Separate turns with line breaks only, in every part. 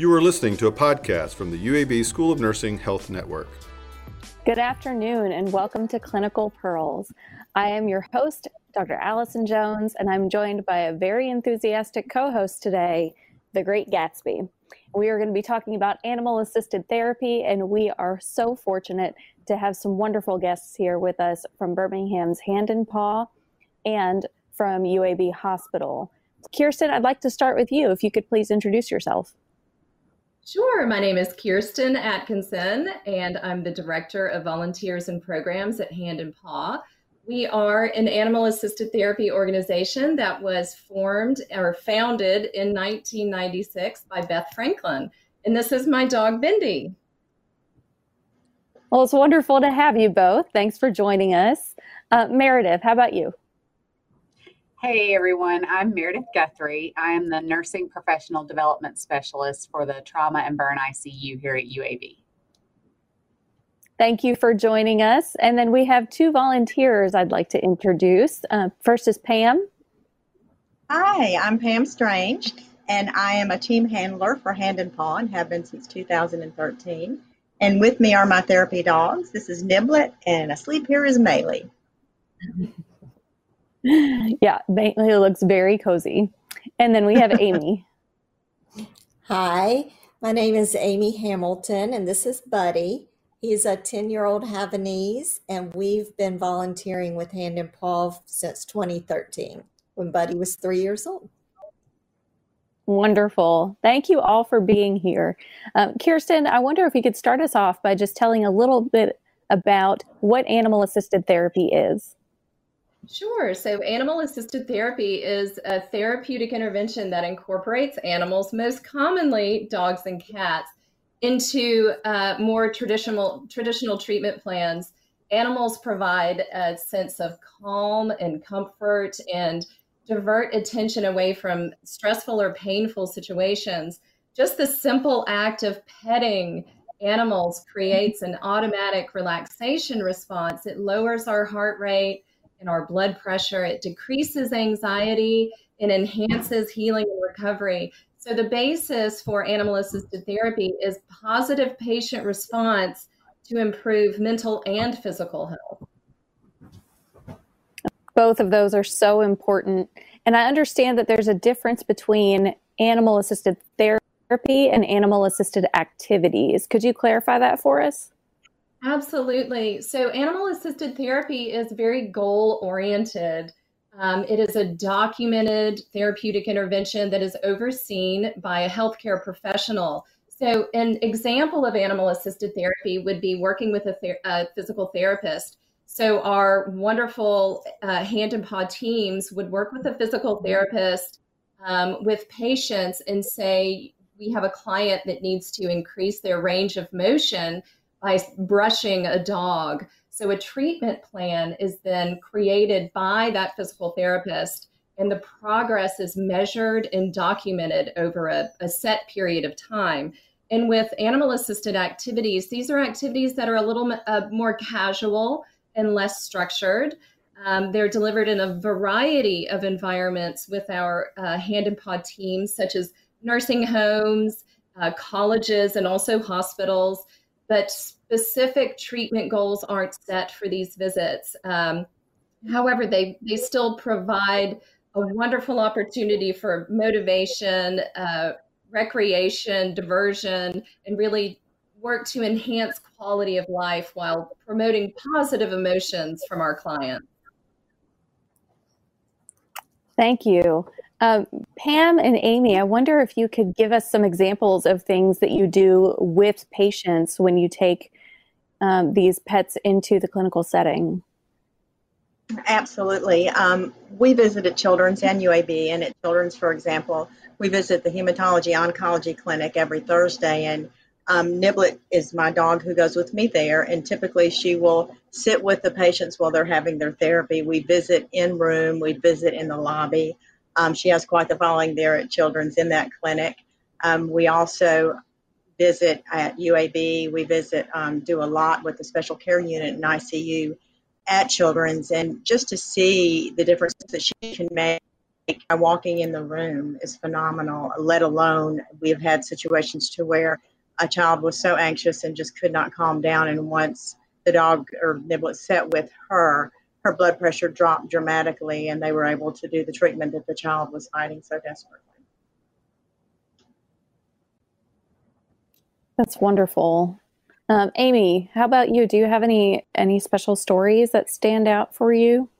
You are listening to a podcast from the UAB School of Nursing Health Network.
Good afternoon and welcome to Clinical Pearls. I am your host, Dr. Allison Jones, and I'm joined by a very enthusiastic co host today, the Great Gatsby. We are going to be talking about animal assisted therapy, and we are so fortunate to have some wonderful guests here with us from Birmingham's Hand and Paw and from UAB Hospital. Kirsten, I'd like to start with you. If you could please introduce yourself.
Sure. My name is Kirsten Atkinson, and I'm the Director of Volunteers and Programs at Hand and Paw. We are an animal assisted therapy organization that was formed or founded in 1996 by Beth Franklin. And this is my dog, Bendy.
Well, it's wonderful to have you both. Thanks for joining us. Uh, Meredith, how about you?
Hey everyone, I'm Meredith Guthrie. I am the Nursing Professional Development Specialist for the Trauma and Burn ICU here at UAB.
Thank you for joining us. And then we have two volunteers I'd like to introduce. Uh, first is Pam.
Hi, I'm Pam Strange, and I am a team handler for Hand and Paw and have been since 2013. And with me are my therapy dogs. This is Niblet, and asleep here is Maylee.
Yeah, it looks very cozy. And then we have Amy.
Hi, my name is Amy Hamilton, and this is Buddy. He's a 10 year old Havanese, and we've been volunteering with Hand and Paw since 2013 when Buddy was three years old.
Wonderful. Thank you all for being here. Um, Kirsten, I wonder if you could start us off by just telling a little bit about what animal assisted therapy is.
Sure. So, animal assisted therapy is a therapeutic intervention that incorporates animals, most commonly dogs and cats, into uh, more traditional traditional treatment plans. Animals provide a sense of calm and comfort and divert attention away from stressful or painful situations. Just the simple act of petting animals creates an automatic relaxation response. It lowers our heart rate and our blood pressure. It decreases anxiety and enhances healing and recovery. So, the basis for animal assisted therapy is positive patient response to improve mental and physical health.
Both of those are so important. And I understand that there's a difference between animal assisted therapy and animal assisted activities. Could you clarify that for us?
Absolutely. So, animal assisted therapy is very goal oriented. Um, it is a documented therapeutic intervention that is overseen by a healthcare professional. So, an example of animal assisted therapy would be working with a, ther- a physical therapist. So, our wonderful uh, hand and paw teams would work with a physical therapist um, with patients and say, We have a client that needs to increase their range of motion by brushing a dog. So a treatment plan is then created by that physical therapist, and the progress is measured and documented over a, a set period of time. And with animal assisted activities, these are activities that are a little uh, more casual and less structured. Um, they're delivered in a variety of environments with our uh, hand and paw teams, such as nursing homes, uh, colleges, and also hospitals but specific treatment goals aren't set for these visits. Um, however, they, they still provide a wonderful opportunity for motivation, uh, recreation, diversion, and really work to enhance quality of life while promoting positive emotions from our clients.
Thank you. Um, Pam and Amy, I wonder if you could give us some examples of things that you do with patients when you take um, these pets into the clinical setting.
Absolutely. Um, we visited Children's and UAB, and at Children's, for example, we visit the Hematology Oncology Clinic every Thursday, and um, Niblet is my dog who goes with me there, and typically she will sit with the patients while they're having their therapy. We visit in room, we visit in the lobby. Um, she has quite the following there at Children's in that clinic. Um, we also visit at UAB. We visit, um, do a lot with the special care unit and ICU at Children's, and just to see the difference that she can make by walking in the room is phenomenal, let alone we've had situations to where a child was so anxious and just could not calm down. And once the dog or Niblet sat with her, her blood pressure dropped dramatically and they were able to do the treatment that the child was fighting so desperately.
That's wonderful. Um, Amy, how about you? Do you have any any special stories that stand out for you?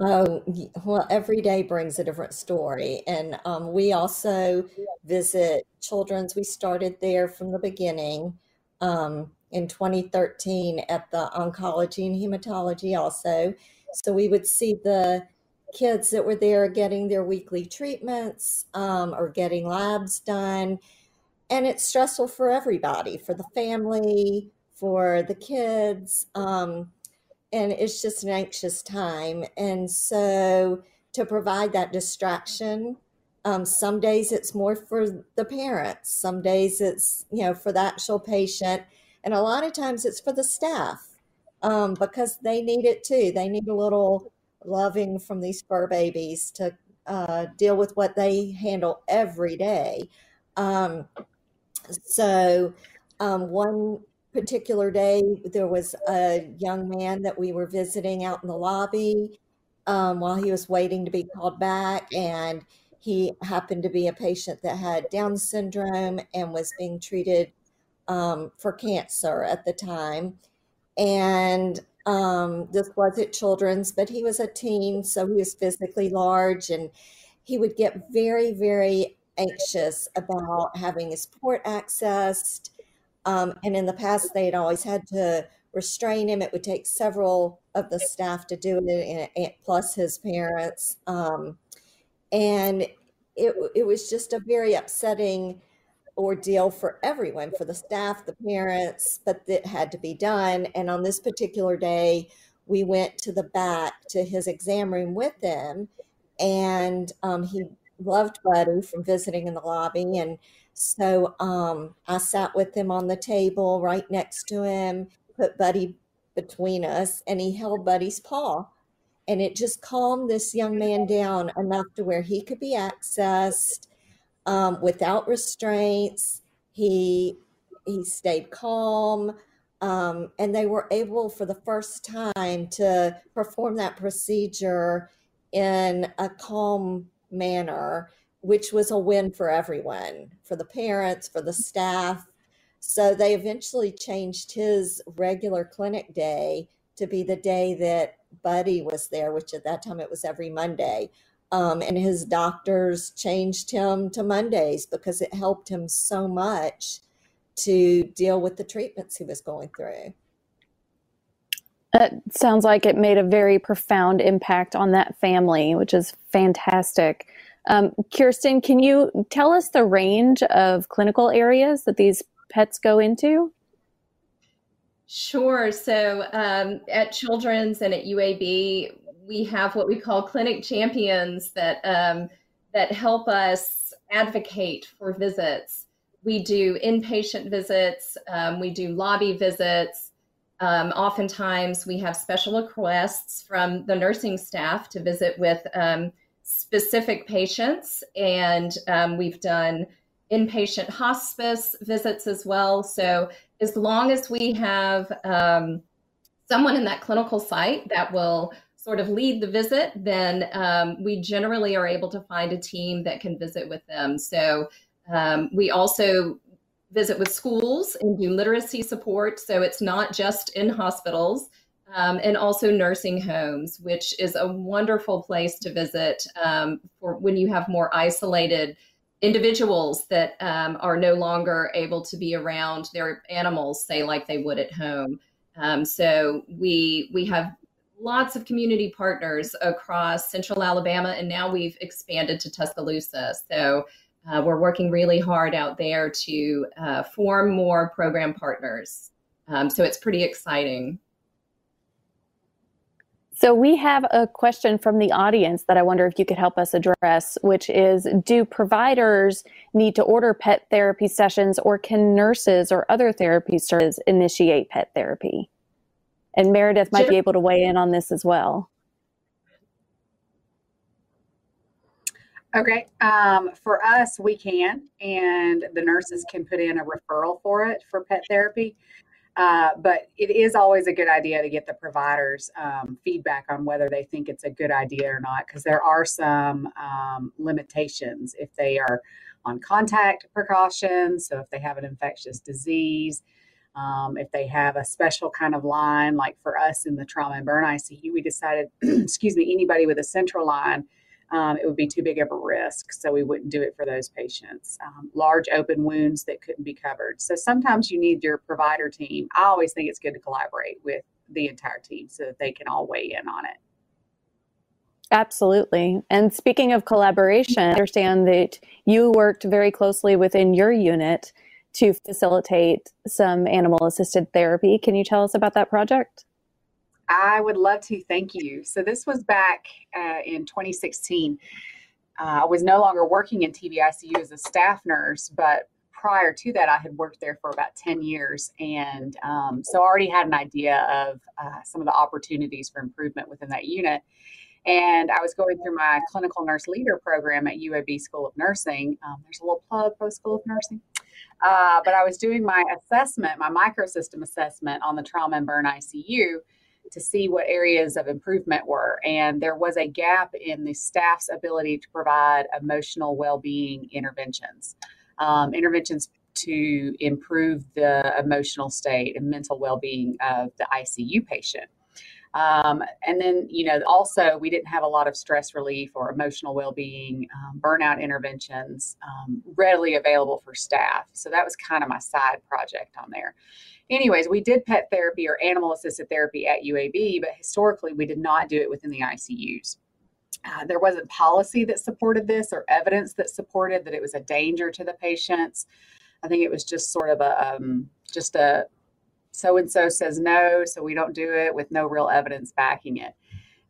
Oh, well, every day brings a different story. And um, we also visit children's. We started there from the beginning um, in 2013 at the oncology and hematology also. So we would see the kids that were there getting their weekly treatments um, or getting labs done. And it's stressful for everybody, for the family, for the kids. Um, and it's just an anxious time. And so to provide that distraction, um, some days it's more for the parents, some days it's, you know, for the actual patient. And a lot of times it's for the staff um, because they need it too. They need a little loving from these fur babies to uh, deal with what they handle every day. Um, so, um, one particular day, there was a young man that we were visiting out in the lobby um, while he was waiting to be called back. And he happened to be a patient that had Down syndrome and was being treated um, for cancer at the time. And um, this was at Children's, but he was a teen, so he was physically large and he would get very, very anxious about having his port accessed um, and in the past, they had always had to restrain him. It would take several of the staff to do it, and, plus his parents. Um, and it, it was just a very upsetting ordeal for everyone, for the staff, the parents, but it had to be done. And on this particular day, we went to the back to his exam room with him, and um, he loved Buddy from visiting in the lobby, and so um, I sat with him on the table right next to him, put Buddy between us, and he held Buddy's paw. And it just calmed this young man down enough to where he could be accessed um, without restraints. He he stayed calm, um, and they were able for the first time to perform that procedure in a calm manner which was a win for everyone, for the parents, for the staff. So they eventually changed his regular clinic day to be the day that Buddy was there, which at that time it was every Monday. Um, and his doctors changed him to Mondays because it helped him so much to deal with the treatments he was going through.
It sounds like it made a very profound impact on that family, which is fantastic. Um, Kirsten, can you tell us the range of clinical areas that these pets go into?
Sure. So um, at Children's and at UAB, we have what we call clinic champions that um, that help us advocate for visits. We do inpatient visits. Um, we do lobby visits. Um, oftentimes, we have special requests from the nursing staff to visit with um, specific patients, and um, we've done inpatient hospice visits as well. So as long as we have um, someone in that clinical site that will sort of lead the visit, then um, we generally are able to find a team that can visit with them. So um, we also visit with schools and do literacy support. So it's not just in hospitals um, and also nursing homes, which is a wonderful place to visit um, for when you have more isolated individuals that um, are no longer able to be around their animals, say like they would at home. Um, so we we have lots of community partners across Central Alabama, and now we've expanded to Tuscaloosa. So. Uh, we're working really hard out there to uh, form more program partners. Um, so it's pretty exciting.
So we have a question from the audience that I wonder if you could help us address, which is do providers need to order pet therapy sessions or can nurses or other therapy services initiate pet therapy? And Meredith might be able to weigh in on this as well.
Okay. Um, for us, we can, and the nurses can put in a referral for it for pet therapy. Uh, but it is always a good idea to get the providers um, feedback on whether they think it's a good idea or not, because there are some um, limitations if they are on contact precautions. So if they have an infectious disease, um, if they have a special kind of line, like for us in the trauma and burn ICU, we decided, excuse me, anybody with a central line um, it would be too big of a risk. So we wouldn't do it for those patients. Um, large open wounds that couldn't be covered. So sometimes you need your provider team. I always think it's good to collaborate with the entire team so that they can all weigh in on it.
Absolutely. And speaking of collaboration, I understand that you worked very closely within your unit to facilitate some animal assisted therapy. Can you tell us about that project?
I would love to. Thank you. So this was back uh, in 2016. Uh, I was no longer working in TBICU as a staff nurse, but prior to that, I had worked there for about 10 years. And um, so I already had an idea of uh, some of the opportunities for improvement within that unit. And I was going through my clinical nurse leader program at UAB School of Nursing. Um, there's a little plug for School of Nursing. Uh, but I was doing my assessment, my microsystem assessment on the trauma and burn ICU to see what areas of improvement were. And there was a gap in the staff's ability to provide emotional well being interventions, um, interventions to improve the emotional state and mental well being of the ICU patient. Um, and then, you know, also we didn't have a lot of stress relief or emotional well-being, um, burnout interventions um, readily available for staff. So that was kind of my side project on there anyways, we did pet therapy or animal assisted therapy at UAB, but historically we did not do it within the ICUs. Uh, there wasn't policy that supported this or evidence that supported that it was a danger to the patients. I think it was just sort of a um, just a so and so says no, so we don't do it with no real evidence backing it.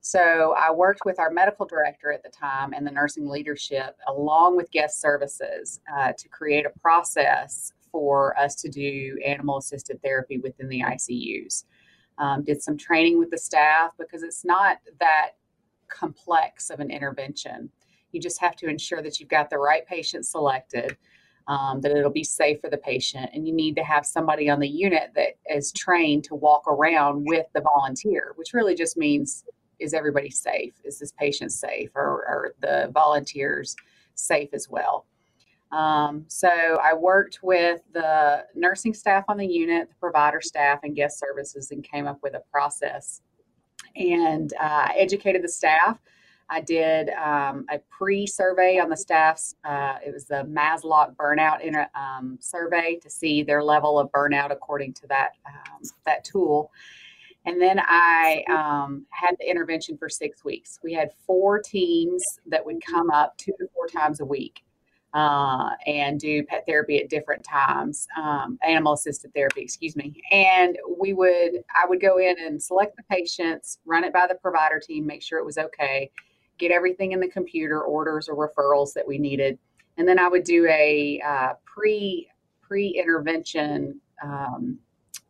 So I worked with our medical director at the time and the nursing leadership, along with guest services, uh, to create a process for us to do animal assisted therapy within the ICUs. Um, did some training with the staff because it's not that complex of an intervention. You just have to ensure that you've got the right patient selected, um, that it'll be safe for the patient, and you need to have somebody on the unit that is trained to walk around with the volunteer, which really just means is everybody safe? Is this patient safe? Or are the volunteers safe as well? Um, so I worked with the nursing staff on the unit, the provider staff, and guest services, and came up with a process. And uh, educated the staff. I did um, a pre-survey on the staff's. Uh, it was the Maslach burnout inter, um, survey to see their level of burnout according to that um, that tool. And then I um, had the intervention for six weeks. We had four teams that would come up two to four times a week uh, and do pet therapy at different times, um, animal assisted therapy, excuse me. And we would, I would go in and select the patients, run it by the provider team, make sure it was okay, get everything in the computer, orders or referrals that we needed, and then I would do a uh, pre pre intervention um,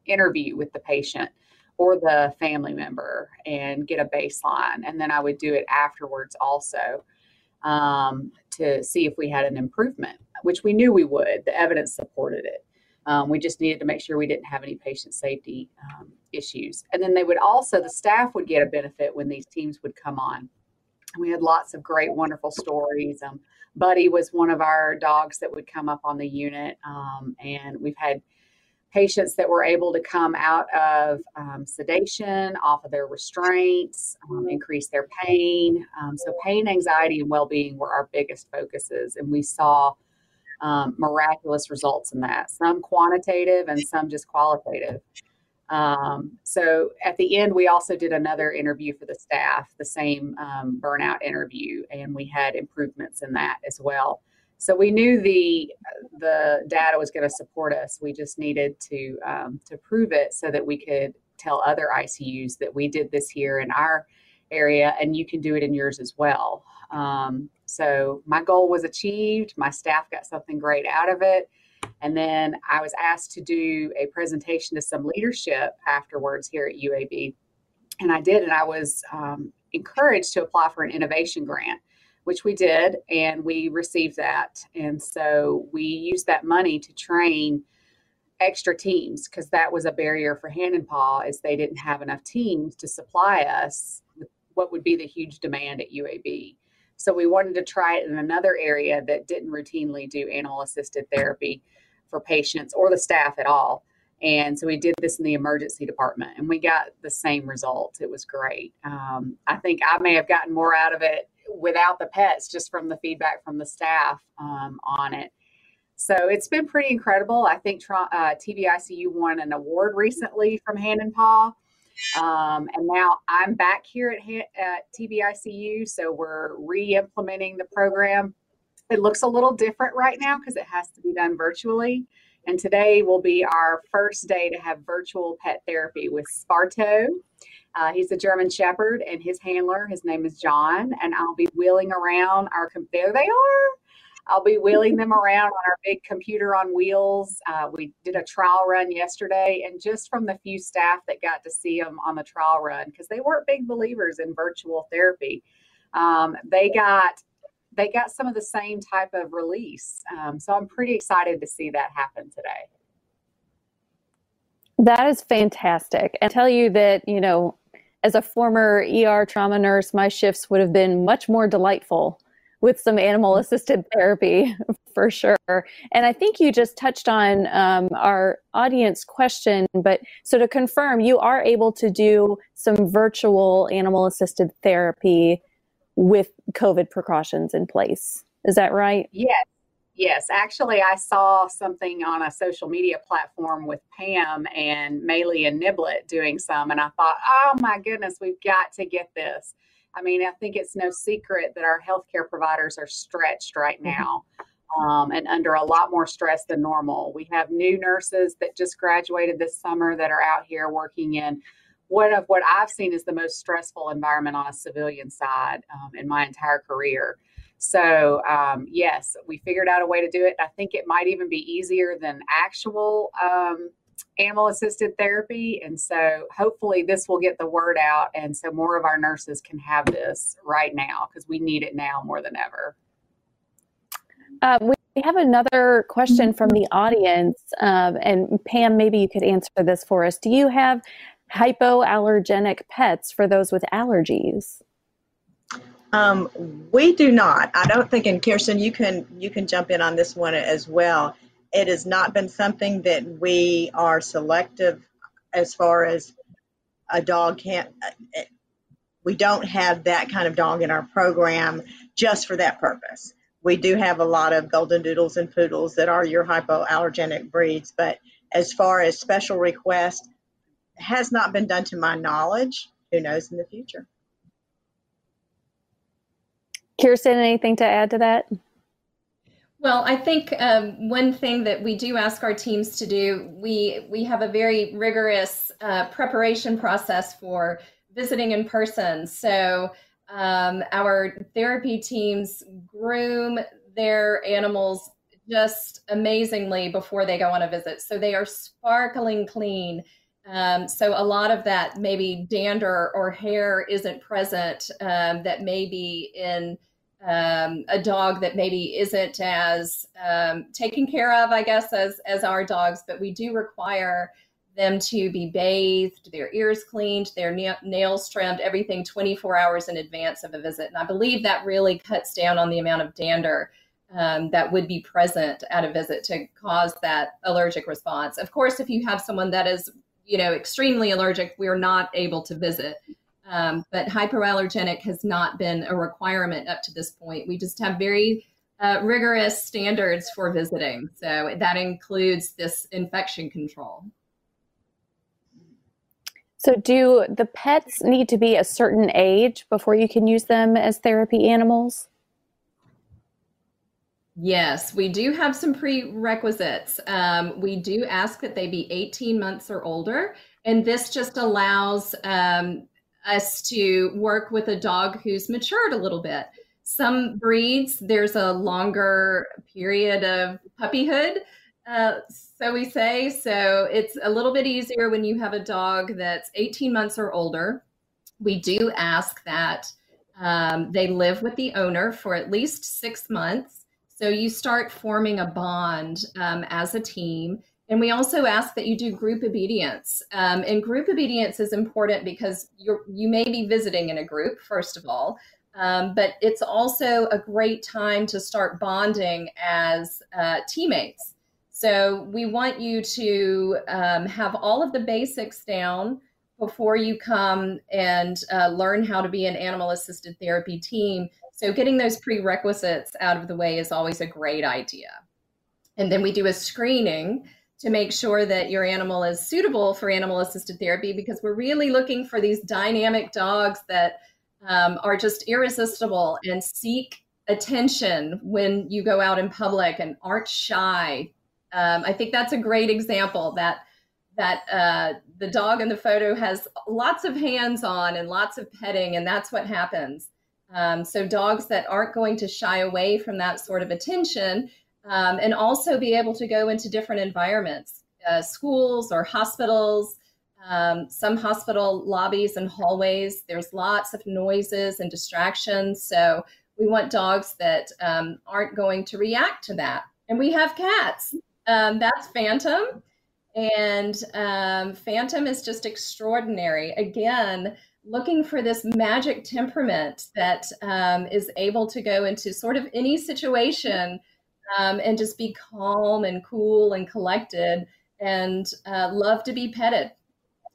interview with the patient or the family member and get a baseline, and then I would do it afterwards also um, to see if we had an improvement, which we knew we would. The evidence supported it. Um, we just needed to make sure we didn't have any patient safety um, issues. And then they would also, the staff would get a benefit when these teams would come on. We had lots of great, wonderful stories. Um, Buddy was one of our dogs that would come up on the unit. Um, and we've had patients that were able to come out of um, sedation, off of their restraints, um, increase their pain. Um, so, pain, anxiety, and well being were our biggest focuses. And we saw um, miraculous results in that, some quantitative and some just qualitative. Um, so, at the end, we also did another interview for the staff, the same um, burnout interview, and we had improvements in that as well. So we knew the the data was going to support us. We just needed to um, to prove it so that we could tell other ICUs that we did this here in our area, and you can do it in yours as well. Um, so my goal was achieved. My staff got something great out of it. And then I was asked to do a presentation to some leadership afterwards here at UAB. And I did, and I was um, encouraged to apply for an innovation grant which we did, and we received that. And so we used that money to train extra teams because that was a barrier for hand and paw is they didn't have enough teams to supply us with what would be the huge demand at UAB. So we wanted to try it in another area that didn't routinely do animal assisted therapy for patients or the staff at all. And so we did this in the emergency department and we got the same results. It was great. Um, I think I may have gotten more out of it without the pets just from the feedback from the staff um, on it. So it's been pretty incredible. I think uh, TBICU won an award recently from Hand and Paw. Um, and now I'm back here at, at TBICU, so we're re implementing the program. It looks a little different right now because it has to be done virtually. And today will be our first day to have virtual pet therapy with Sparto. Uh, he's a German Shepherd, and his handler, his name is John. And I'll be wheeling around our. There they are. I'll be wheeling them around on our big computer on wheels. Uh, we did a trial run yesterday, and just from the few staff that got to see them on the trial run, because they weren't big believers in virtual therapy, um, they got they got some of the same type of release. Um, so I'm pretty excited to see that happen today.
That is fantastic. And tell you that, you know, as a former ER trauma nurse, my shifts would have been much more delightful with some animal assisted therapy for sure. And I think you just touched on um, our audience question, but so to confirm, you are able to do some virtual animal assisted therapy with COVID precautions in place. Is that right?
Yes. Yes, actually, I saw something on a social media platform with Pam and Maylee and Niblet doing some, and I thought, oh my goodness, we've got to get this. I mean, I think it's no secret that our healthcare providers are stretched right mm-hmm. now um, and under a lot more stress than normal. We have new nurses that just graduated this summer that are out here working in one of what I've seen is the most stressful environment on a civilian side um, in my entire career. So, um, yes, we figured out a way to do it. I think it might even be easier than actual um, animal assisted therapy. And so, hopefully, this will get the word out. And so, more of our nurses can have this right now because we need it now more than ever.
Uh, we have another question from the audience. Um, and Pam, maybe you could answer this for us. Do you have hypoallergenic pets for those with allergies?
Um, we do not. I don't think, and Kirsten, you can you can jump in on this one as well. It has not been something that we are selective as far as a dog can't. We don't have that kind of dog in our program just for that purpose. We do have a lot of golden doodles and poodles that are your hypoallergenic breeds, but as far as special requests, has not been done to my knowledge. Who knows in the future?
Kirsten, anything to add to that?
Well, I think um, one thing that we do ask our teams to do, we we have a very rigorous uh, preparation process for visiting in person. So um, our therapy teams groom their animals just amazingly before they go on a visit. So they are sparkling clean um, so a lot of that maybe dander or hair isn't present um, that may be in um, a dog that maybe isn't as um, taken care of, I guess, as as our dogs. But we do require them to be bathed, their ears cleaned, their na- nails trimmed, everything 24 hours in advance of a visit. And I believe that really cuts down on the amount of dander um, that would be present at a visit to cause that allergic response. Of course, if you have someone that is you know, extremely allergic, we're not able to visit. Um, but hypoallergenic has not been a requirement up to this point. We just have very uh, rigorous standards for visiting. So that includes this infection control.
So, do the pets need to be a certain age before you can use them as therapy animals?
Yes, we do have some prerequisites. Um, we do ask that they be 18 months or older, and this just allows um, us to work with a dog who's matured a little bit. Some breeds, there's a longer period of puppyhood, uh, so we say. So it's a little bit easier when you have a dog that's 18 months or older. We do ask that Um, they live with the owner for at least six months. So you start forming a bond um, as a team. And we also ask that you do group obedience. Um, and group obedience is important because you're, you may be visiting in a group, first of all, um, but it's also a great time to start bonding as uh, teammates. So we want you to um, have all of the basics down before you come and uh, learn how to be an animal assisted therapy team. So getting those prerequisites out of the way is always a great idea. And then we do a screening to make sure that your animal is suitable for animal assisted therapy because we're really looking for these dynamic dogs that um, are just irresistible and seek attention when you go out in public and aren't shy. Um, I think that's a great example that that uh, the dog in the photo has lots of hands on and lots of petting, and that's what happens. Um, so dogs that aren't going to shy away from that sort of attention, um, and also be able to go into different environments, uh, schools or hospitals. Um, some hospital lobbies and hallways, there's lots of noises and distractions. So we want dogs that um, aren't going to react to that. And we have cats. Um, that's Phantom. And um, Phantom is just extraordinary. Again, looking for this magic temperament that um, is able to go into sort of any situation um, and just be calm and cool and collected and uh, love to be petted.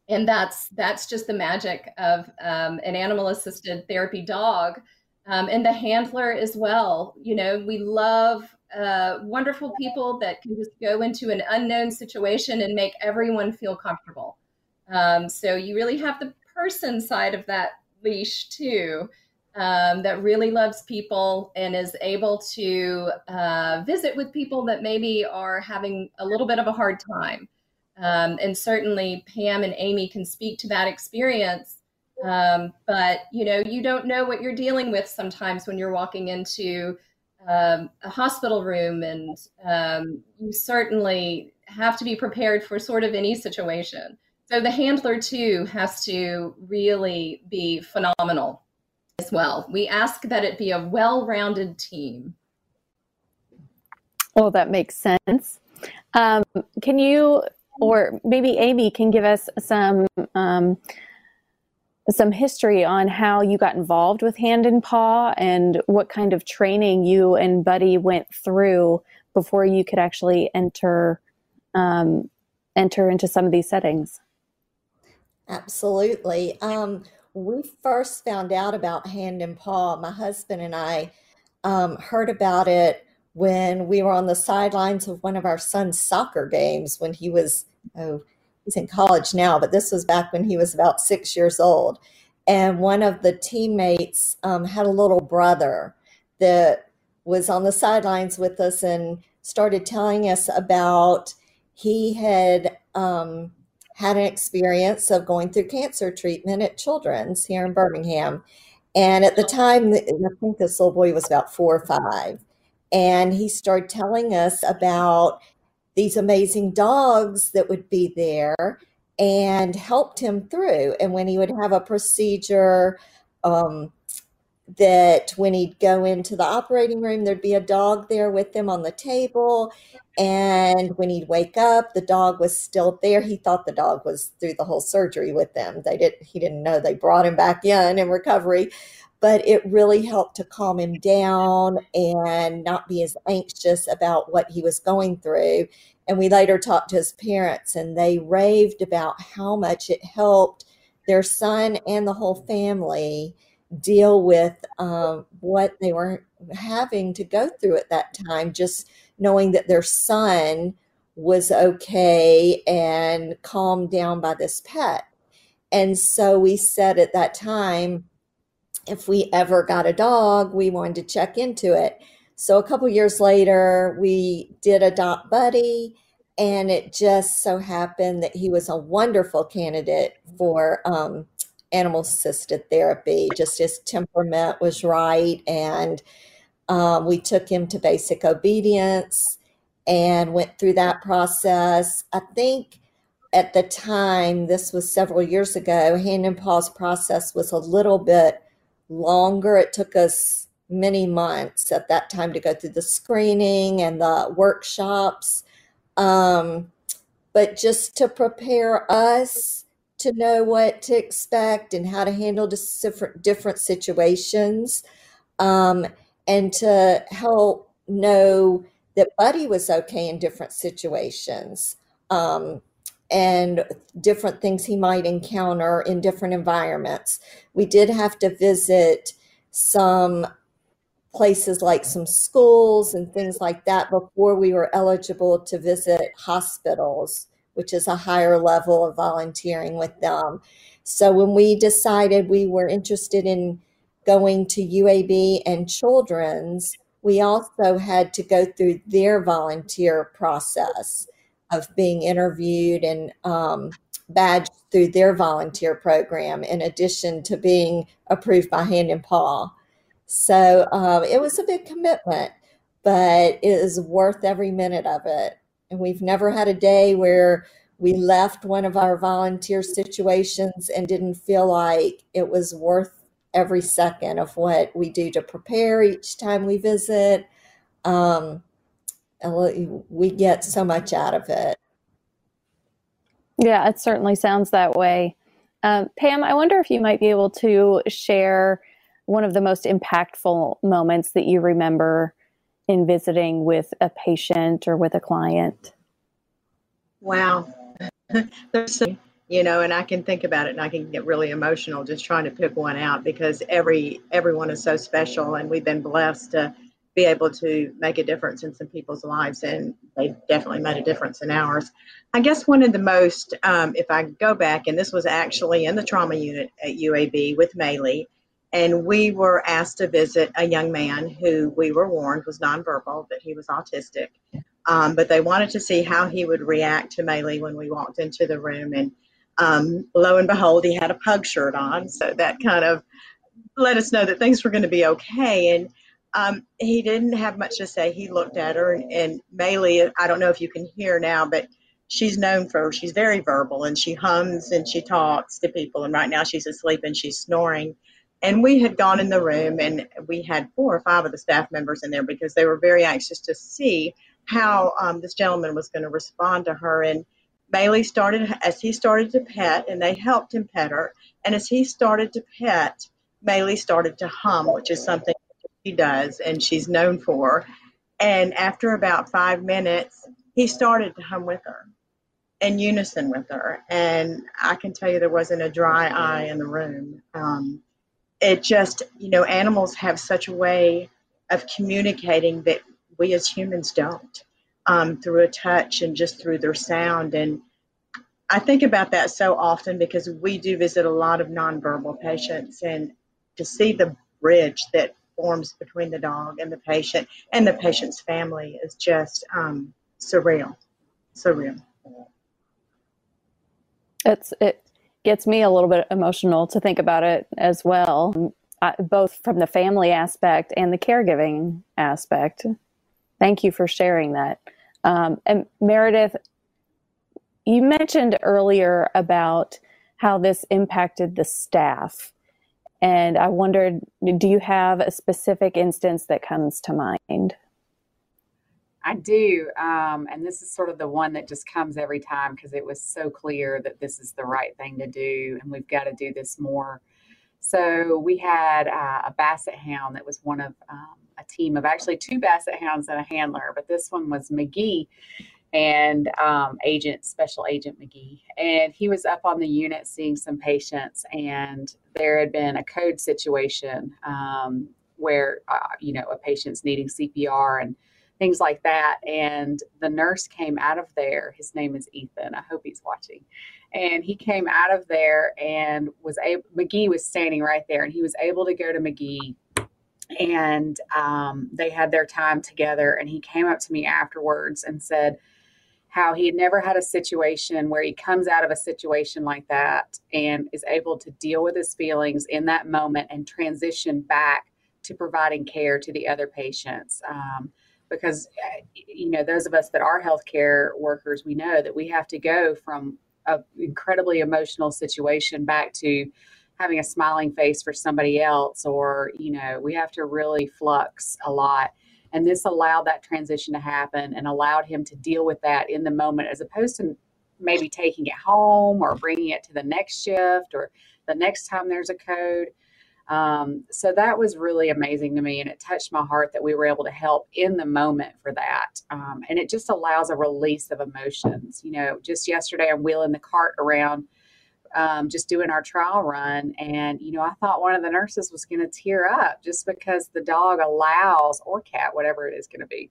And that's that's just the magic of um, an animal assisted therapy dog um, and the handler as well. You know we love uh, wonderful people that can just go into an unknown situation and make everyone feel comfortable. Um, so you really have the person side of that leash too um, that really loves people and is able to uh, visit with people that maybe are having a little bit of a hard time um, and certainly Pam and Amy can speak to that experience. Um, but you know, you don't know what you're dealing with sometimes when you're walking into um, a hospital room, and um, you certainly have to be prepared for sort of any situation. So the handler too has to really be phenomenal as well. We ask that it be a well-rounded team.
Well, that makes sense. Um, can you or maybe Amy can give us some um, some history on how you got involved with Hand and Paw and what kind of training you and Buddy went through before you could actually enter um, enter into some of these settings.
Absolutely. Um, we first found out about Hand and Paw. My husband and I um, heard about it when we were on the sidelines of one of our son's soccer games when he was oh, he's in college now, but this was back when he was about six years old. And one of the teammates um, had a little brother that was on the sidelines with us and started telling us about he had um, had an experience of going through cancer treatment at Children's here in Birmingham. And at the time, I think this little boy was about four or five. And he started telling us about these amazing dogs that would be there and helped him through. And when he would have a procedure, um, that when he'd go into the operating room, there'd be a dog there with him on the table. And when he'd wake up, the dog was still there. He thought the dog was through the whole surgery with them. They didn't, he didn't know they brought him back in in recovery, but it really helped to calm him down and not be as anxious about what he was going through. And we later talked to his parents, and they raved about how much it helped their son and the whole family deal with um, what they were having to go through at that time, just knowing that their son was okay and calmed down by this pet. And so we said at that time, if we ever got a dog, we wanted to check into it. So a couple years later, we did adopt Buddy, and it just so happened that he was a wonderful candidate for um, animal assisted therapy. Just his temperament was right, and um, we took him to basic obedience and went through that process. I think at the time, this was several years ago, Hand and Paw's process was a little bit longer. It took us many months at that time to go through the screening and the workshops. Um, but just to prepare us to know what to expect and how to handle different different situations, um, and to help know that Buddy was okay in different situations. Um, and different things he might encounter in different environments. We did have to visit some places like some schools and things like that before we were eligible to visit hospitals, which is a higher level of volunteering with them. So when we decided we were interested in going to UAB and children's, we also had to go through their volunteer process of being interviewed and um, badged through their volunteer program, in addition to being approved by Hand and Paw. So um, it was a big commitment, but it is worth every minute of it. And we've never had a day where we left one of our volunteer situations and didn't feel like it was worth every second of what we do to prepare each time we visit. Um, we get so much out of it.
Yeah, it certainly sounds that way. Um, Pam, I wonder if you might be able to share one of the most impactful moments that you remember in visiting with a patient or with a client.
Wow. There's so, you know, and I can think about it and I can get really emotional just trying to pick one out because every everyone is so special and we've been blessed to be able to make a difference in some people's lives, and they definitely made a difference in ours. I guess one of the most, um, if I go back, and this was actually in the trauma unit at UAB with Maylee, and we were asked to visit a young man who we were warned was nonverbal, that he was autistic. Um, but they wanted to see how he would react to Maylee when we walked into the room. And um, lo and behold, he had a pug shirt on. So that kind of let us know that things were going to be okay. And um, he didn't have much to say. He looked at her, and, and Maylee, I don't know if you can hear now, but she's known for she's very verbal and she hums and she talks to people. And right now she's asleep and she's snoring. And we had gone in the room, and we had four or five of the staff members in there because they were very anxious to see how um, this gentleman was going to respond to her. And Maylee started as he started to pet, and they helped him pet her. And as he started to pet, Maylee started to hum, which is something she does and she's known for. And after about five minutes, he started to hum with her in unison with her. And I can tell you there wasn't a dry eye in the room. Um, it just, you know, animals have such a way of communicating that we as humans don't um, through a touch and just through their sound. And I think about that so often because we do visit a lot of nonverbal patients and to see the bridge that forms between the dog and the patient and the patient's family is just um, surreal. Surreal.
It's it gets me a little bit emotional to think about it as well, I, both from the family aspect and the caregiving aspect. Thank you for sharing that. Um, and Meredith, you mentioned earlier about how this impacted the staff and I wondered, do you have a specific instance that comes to mind?
I do. Um, and this is sort of the one that just comes every time because it was so clear that this is the right thing to do and we've got to do this more. So we had uh, a basset hound that was one of um, a team of actually two basset hounds and a handler, but this one was McGee and um, agent special agent mcgee. And he was up on the unit seeing some patients and there had been a code situation um, where uh, you know a patient's needing cpr and things like that. And the nurse came out of there. His name is ethan. I hope he's watching. And he came out of there and was able mcgee was standing right there and he was able to go to mcgee and um, they had their time together and he came up to me afterwards and said how he had never had a situation where he comes out of a situation like that and is able to deal with his feelings in that moment and transition back to providing care to the other patients. Um, because, uh, you know, those of us that are healthcare workers, we know that we have to go from an incredibly emotional situation back to having a smiling face for somebody else, or, you know, we have to really flux a lot. And this allowed that transition to happen and allowed him to deal with that in the moment as opposed to maybe taking it home or bringing it to the next shift or the next time there's a code. Um, so that was really amazing to me, and it touched my heart that we were able to help in the moment for that. Um, and it just allows a release of emotions. You know, just yesterday I'm wheeling the cart around, um, just doing our trial run, and you know I thought one of the nurses was going to tear up just because the dog allows, or cat, whatever it is going to be,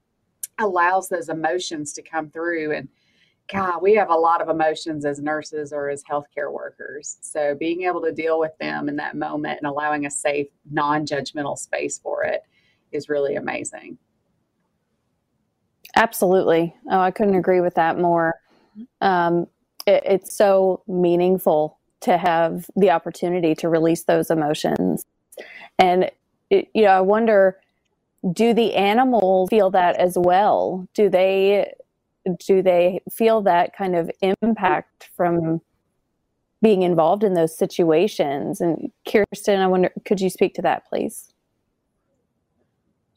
allows those emotions to come through and God, we have a lot of emotions as nurses or as healthcare workers. So being able to deal with them in that moment and allowing a safe, non judgmental space for it is really amazing.
Absolutely. Oh, I couldn't agree with that more. Um, it, it's so meaningful to have the opportunity to release those emotions. And, it, you know, I wonder do the animals feel that as well? Do they do they feel that kind of impact from being involved in those situations? And Kirsten, I wonder, could you speak to that, please?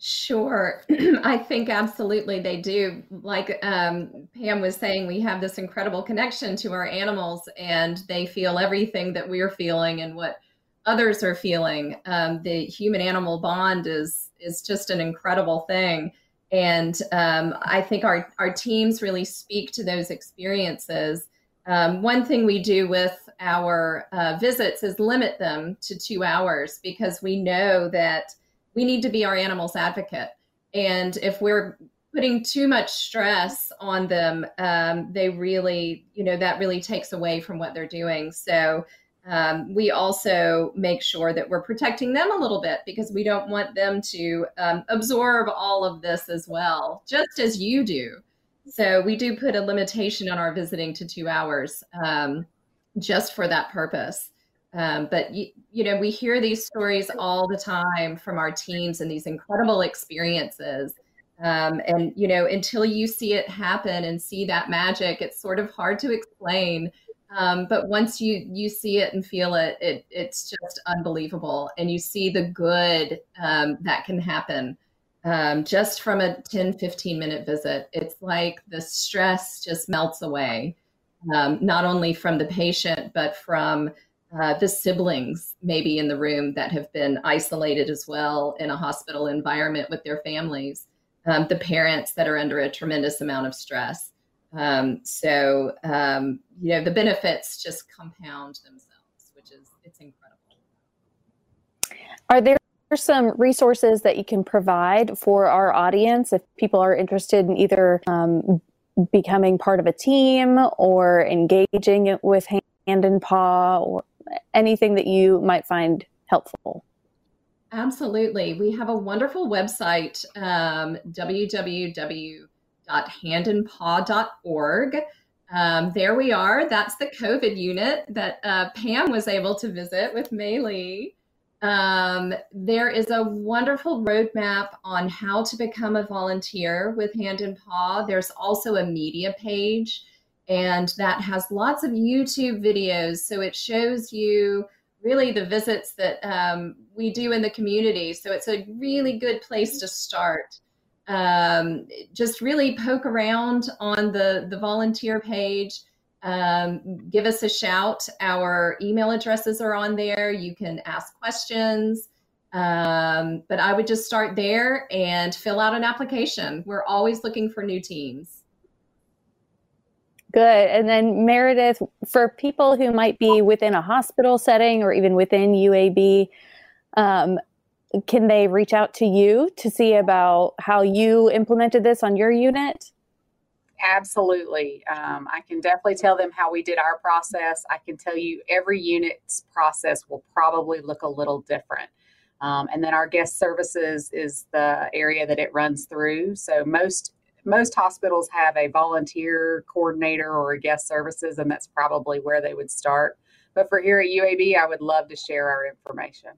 Sure. I think absolutely they do. Like um, Pam was saying, we have this incredible connection to our animals and they feel everything that we're feeling and what others are feeling. Um, the human animal bond is is just an incredible thing. And um, I think our, our teams really speak to those experiences. Um, one thing we do with our uh, visits is limit them to two hours because we know that we need to be our animal's advocate. And if we're putting too much stress on them, um, they really, you know, that really takes away from what they're doing. So um, we also make sure that we're protecting them a little bit because we don't want them to um, absorb all of this as well, just as you do. So we do put a limitation on our visiting to two hours um, just for that purpose. Um, but you, you know, we hear these stories all the time from our teams and these incredible experiences. Um, and you know, until you see it happen and see that magic, it's sort of hard to explain um, but once you you see it and feel it, it it's just unbelievable, and you see the good um, that can happen um, just from a 10, 15 minute visit. It's like the stress just melts away, um, not only from the patient but from uh, the siblings maybe in the room that have been isolated as well in a hospital environment with their families, um, the parents that are under a tremendous amount of stress. Um, so um, you know the benefits just compound themselves, which is it's incredible.
Are there some resources that you can provide for our audience if people are interested in either um, becoming part of a team or engaging with hand and paw or anything that you might find helpful?
Absolutely. We have a wonderful website, um, www handandpaw.org. Um, there we are. That's the COVID unit that uh, Pam was able to visit with Maylee. Um, there is a wonderful roadmap on how to become a volunteer with Hand and Paw. There's also a media page, and that has lots of YouTube videos. So it shows you really the visits that um, we do in the community. So it's a really good place to start um, just really poke around on the, the volunteer page. Um, give us a shout. Our email addresses are on there. You can ask questions. Um, but I would just start there and fill out an application. We're always looking for new teams.
Good. And then, Meredith, for people who might be within a hospital setting or even within UAB, um, can they reach out to you to see about how you implemented this on your unit?
Absolutely. Um, I can definitely tell them how we did our process. I can tell you every unit's process will probably look a little different. Um, and then our guest services is the area that it runs through. So most most hospitals have a volunteer coordinator or a guest services, and that's probably where they would start. But for here at UAB, I would love to share our information.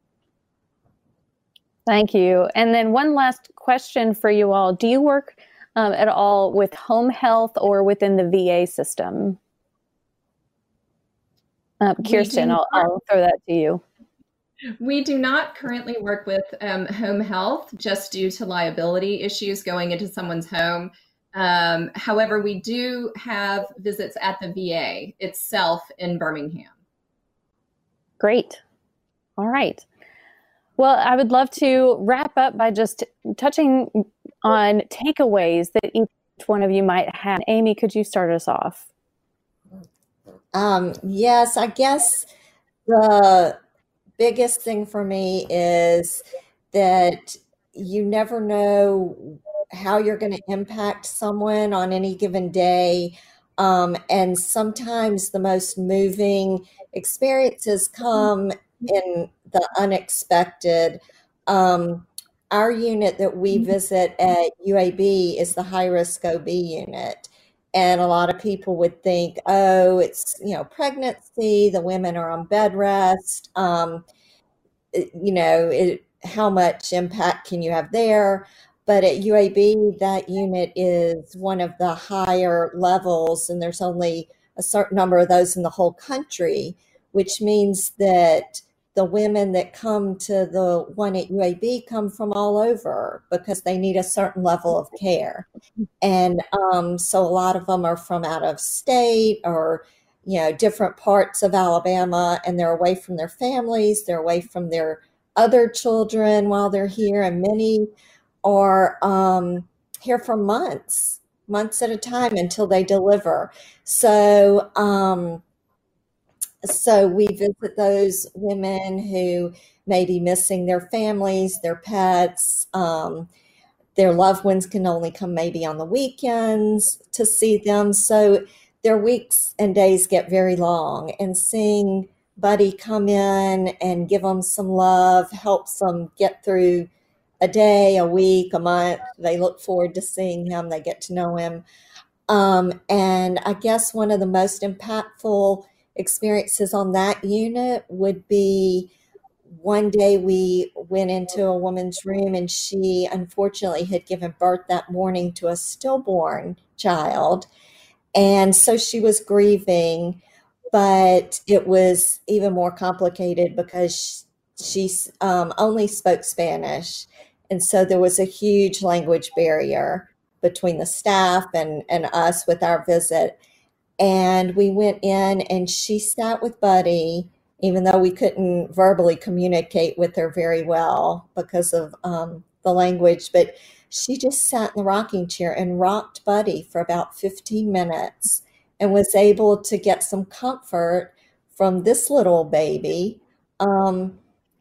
Thank you. And then one last question for you all. Do you work um, at all with home health or within the VA system? Uh, Kirsten, I'll, I'll, throw that to you.
We do not currently work with um, home health just due to liability issues going into someone's home. Um, however, we do have visits at the VA itself in Birmingham.
Great. All right. Well, I would love to wrap up by just touching on takeaways that each one of you might have. Amy, could you start us off?
Um, yes, I guess the biggest thing for me is that you never know how you're going to impact someone on any given day. Um, and sometimes the most moving experiences come in the unexpected. Um, our unit that we visit at UAB is the high risk OB unit. And a lot of people would think, oh, it's, you know, pregnancy, the women are on bed rest. Um, you know, it, how much impact can you have there? But at UAB, that unit is one of the higher levels, and there's only a certain number of those in the whole country, which means that the women that come to the one at UAB come from all over because they need a certain level of care. And um, so a lot of them are from out of state or, you know, different parts of Alabama and they're away from their families, they're away from their other children while they're here. And many are um, here for months, months at a time until they deliver. So, um, so we visit those women who may be missing their families, their pets. Um, their loved ones can only come maybe on the weekends to see them. So their weeks and days get very long. And seeing Buddy come in and give them some love helps them get through a day, a week, a month. They look forward to seeing him, they get to know him. Um, and I guess one of the most impactful experiences on that unit would be one day we went into a woman's room and she unfortunately had given birth that morning to a stillborn child. And so she was grieving, but it was even more complicated because she um, only spoke Spanish. And so there was a huge language barrier between the staff and, and us with our visit and we went in and she sat with Buddy, even though we couldn't verbally communicate with her very well because of um, the language. But she just sat in the rocking chair and rocked Buddy for about 15 minutes and was able to get some comfort from this little baby um,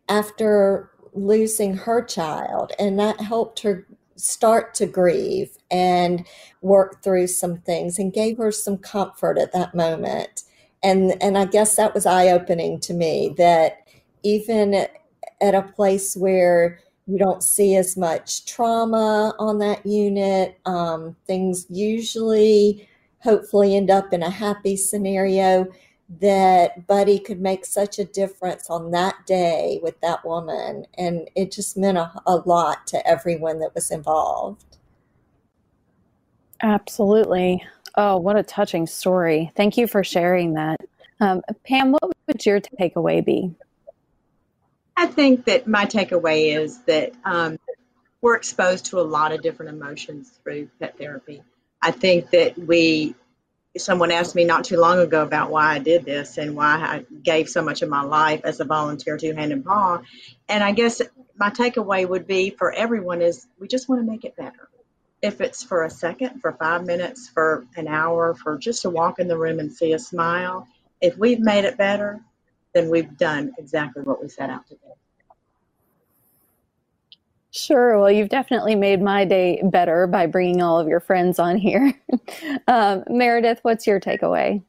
after losing her child. And that helped her start to grieve and work through some things and gave her some comfort at that moment. And and I guess that was eye-opening to me that even at a place where you don't see as much trauma on that unit, um, things usually hopefully end up in a happy scenario that Buddy could make such a difference on that day with that woman. And it just meant a, a lot to everyone that was involved.
Absolutely. Oh, what a touching story. Thank you for sharing that. Um, Pam, what would your takeaway be?
I think that my takeaway is that um, we're exposed to a lot of different emotions through pet therapy. I think that we someone asked me not too long ago about why I did this and why I gave so much of my life as a volunteer to Hand and Paw. And I guess my takeaway would be for everyone is we just want to make it better. If it's for a second, for five minutes, for an hour, for just to walk in the room and see a smile, if we've made it better, then we've done exactly what we set out to do.
Sure. Well, you've definitely made my day better by bringing all of your friends on here. um, Meredith, what's your takeaway?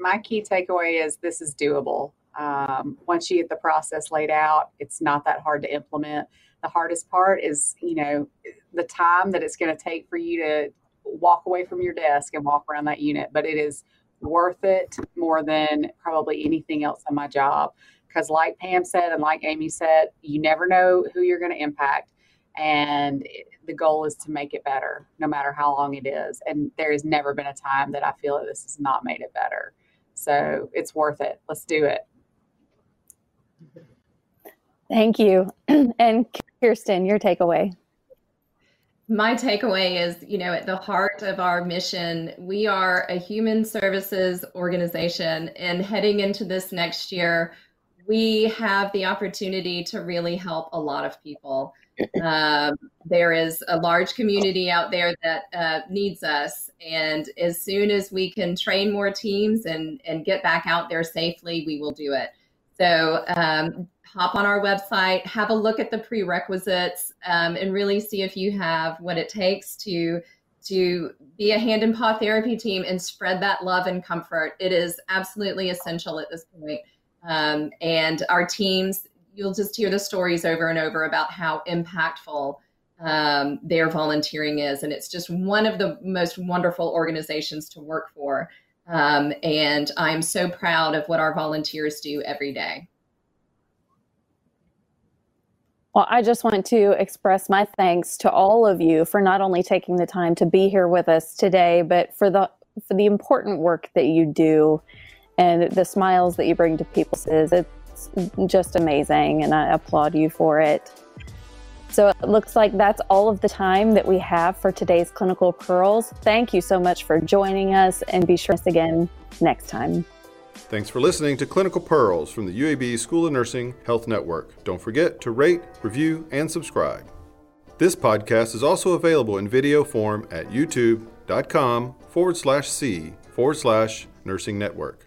My key takeaway is this is doable. Um, once you get the process laid out, it's not that hard to implement. The hardest part is, you know, the time that it's going to take for you to walk away from your desk and walk around that unit, but it is worth it more than probably anything else on my job because like Pam said and like Amy said, you never know who you're going to impact. And the goal is to make it better, no matter how long it is. And there has never been a time that I feel that this has not made it better. So it's worth it. Let's do it.
Thank you. and Kirsten, your takeaway.
My takeaway is, you know, at the heart of our mission, we are a human services organization, and heading into this next year, we have the opportunity to really help a lot of people. Um, there is a large community out there that uh, needs us, and as soon as we can train more teams and and get back out there safely, we will do it. So um, hop on our website, have a look at the prerequisites, um, and really see if you have what it takes to to be a hand and paw therapy team and spread that love and comfort. It is absolutely essential at this point. Um, and our teams, you'll just hear the stories over and over about how impactful um, their volunteering is. And it's just one of the most wonderful organizations to work for. Um, and I'm so proud of what our volunteers do every day.
Well, I just want to express my thanks to all of you for not only taking the time to be here with us today, but for the for the important work that you do and the smiles that you bring to people is it's just amazing and I applaud you for it. So it looks like that's all of the time that we have for today's Clinical Pearls. Thank you so much for joining us and be sure to again next time.
Thanks for listening to Clinical Pearls from the UAB School of Nursing Health Network. Don't forget to rate, review, and subscribe. This podcast is also available in video form at youtube.com forward slash C forward slash nursing network.